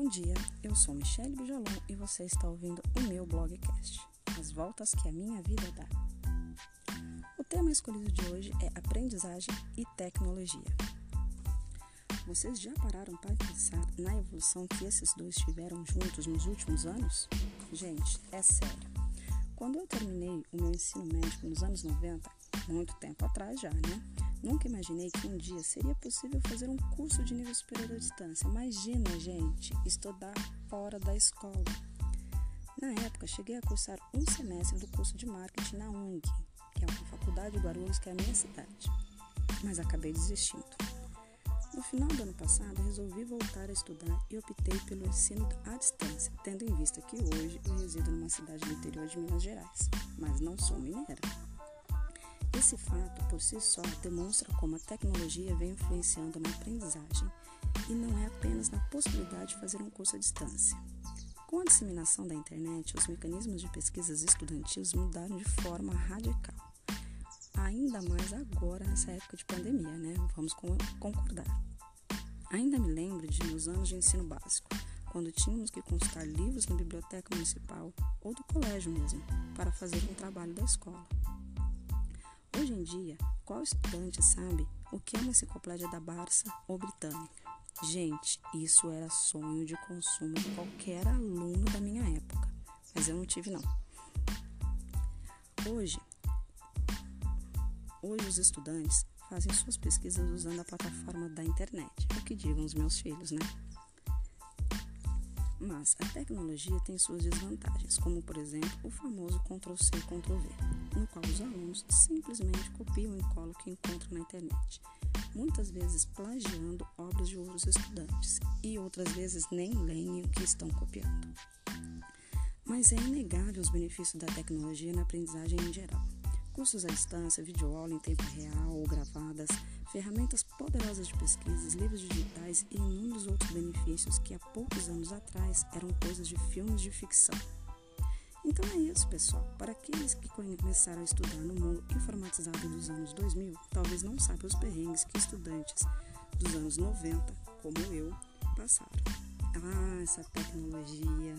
Bom dia, eu sou Michelle Bijolon e você está ouvindo o meu blogcast, As Voltas que a Minha Vida Dá. O tema escolhido de hoje é aprendizagem e tecnologia. Vocês já pararam para pensar na evolução que esses dois tiveram juntos nos últimos anos? Gente, é sério. Quando eu terminei o meu ensino médico nos anos 90, muito tempo atrás já, né? Nunca imaginei que um dia seria possível fazer um curso de nível superior à distância. Imagina, gente, estudar fora da escola. Na época, cheguei a cursar um semestre do curso de marketing na UNG, que é uma faculdade de Guarulhos, que é a minha cidade, mas acabei desistindo. No final do ano passado, resolvi voltar a estudar e optei pelo ensino à distância, tendo em vista que hoje eu resido numa cidade do interior de Minas Gerais, mas não sou mineira. Esse fato, por si só, demonstra como a tecnologia vem influenciando na aprendizagem e não é apenas na possibilidade de fazer um curso à distância. Com a disseminação da internet, os mecanismos de pesquisas estudantis mudaram de forma radical. Ainda mais agora, nessa época de pandemia, né? Vamos concordar. Ainda me lembro de meus anos de ensino básico, quando tínhamos que consultar livros na biblioteca municipal ou do colégio mesmo, para fazer um trabalho da escola. Hoje em dia, qual estudante sabe o que é uma enciclopédia da Barça ou britânica? Gente, isso era sonho de consumo de qualquer aluno da minha época, mas eu não tive não. Hoje, hoje os estudantes fazem suas pesquisas usando a plataforma da internet, o que digam os meus filhos, né? Mas a tecnologia tem suas desvantagens, como por exemplo o famoso Ctrl-C e Ctrl-V, no qual os alunos simplesmente copiam e colam o que encontram na internet, muitas vezes plagiando obras de outros estudantes e outras vezes nem leem o que estão copiando. Mas é inegável os benefícios da tecnologia na aprendizagem em geral. Cursos à distância, videoaula em tempo real ou gravadas, ferramentas poderosas de pesquisas, livros digitais e inúmeros outros benefícios que há poucos anos atrás eram coisas de filmes de ficção. Então é isso, pessoal. Para aqueles que começaram a estudar no mundo informatizado dos anos 2000, talvez não saibam os perrengues que estudantes dos anos 90, como eu, passaram. Ah, essa tecnologia.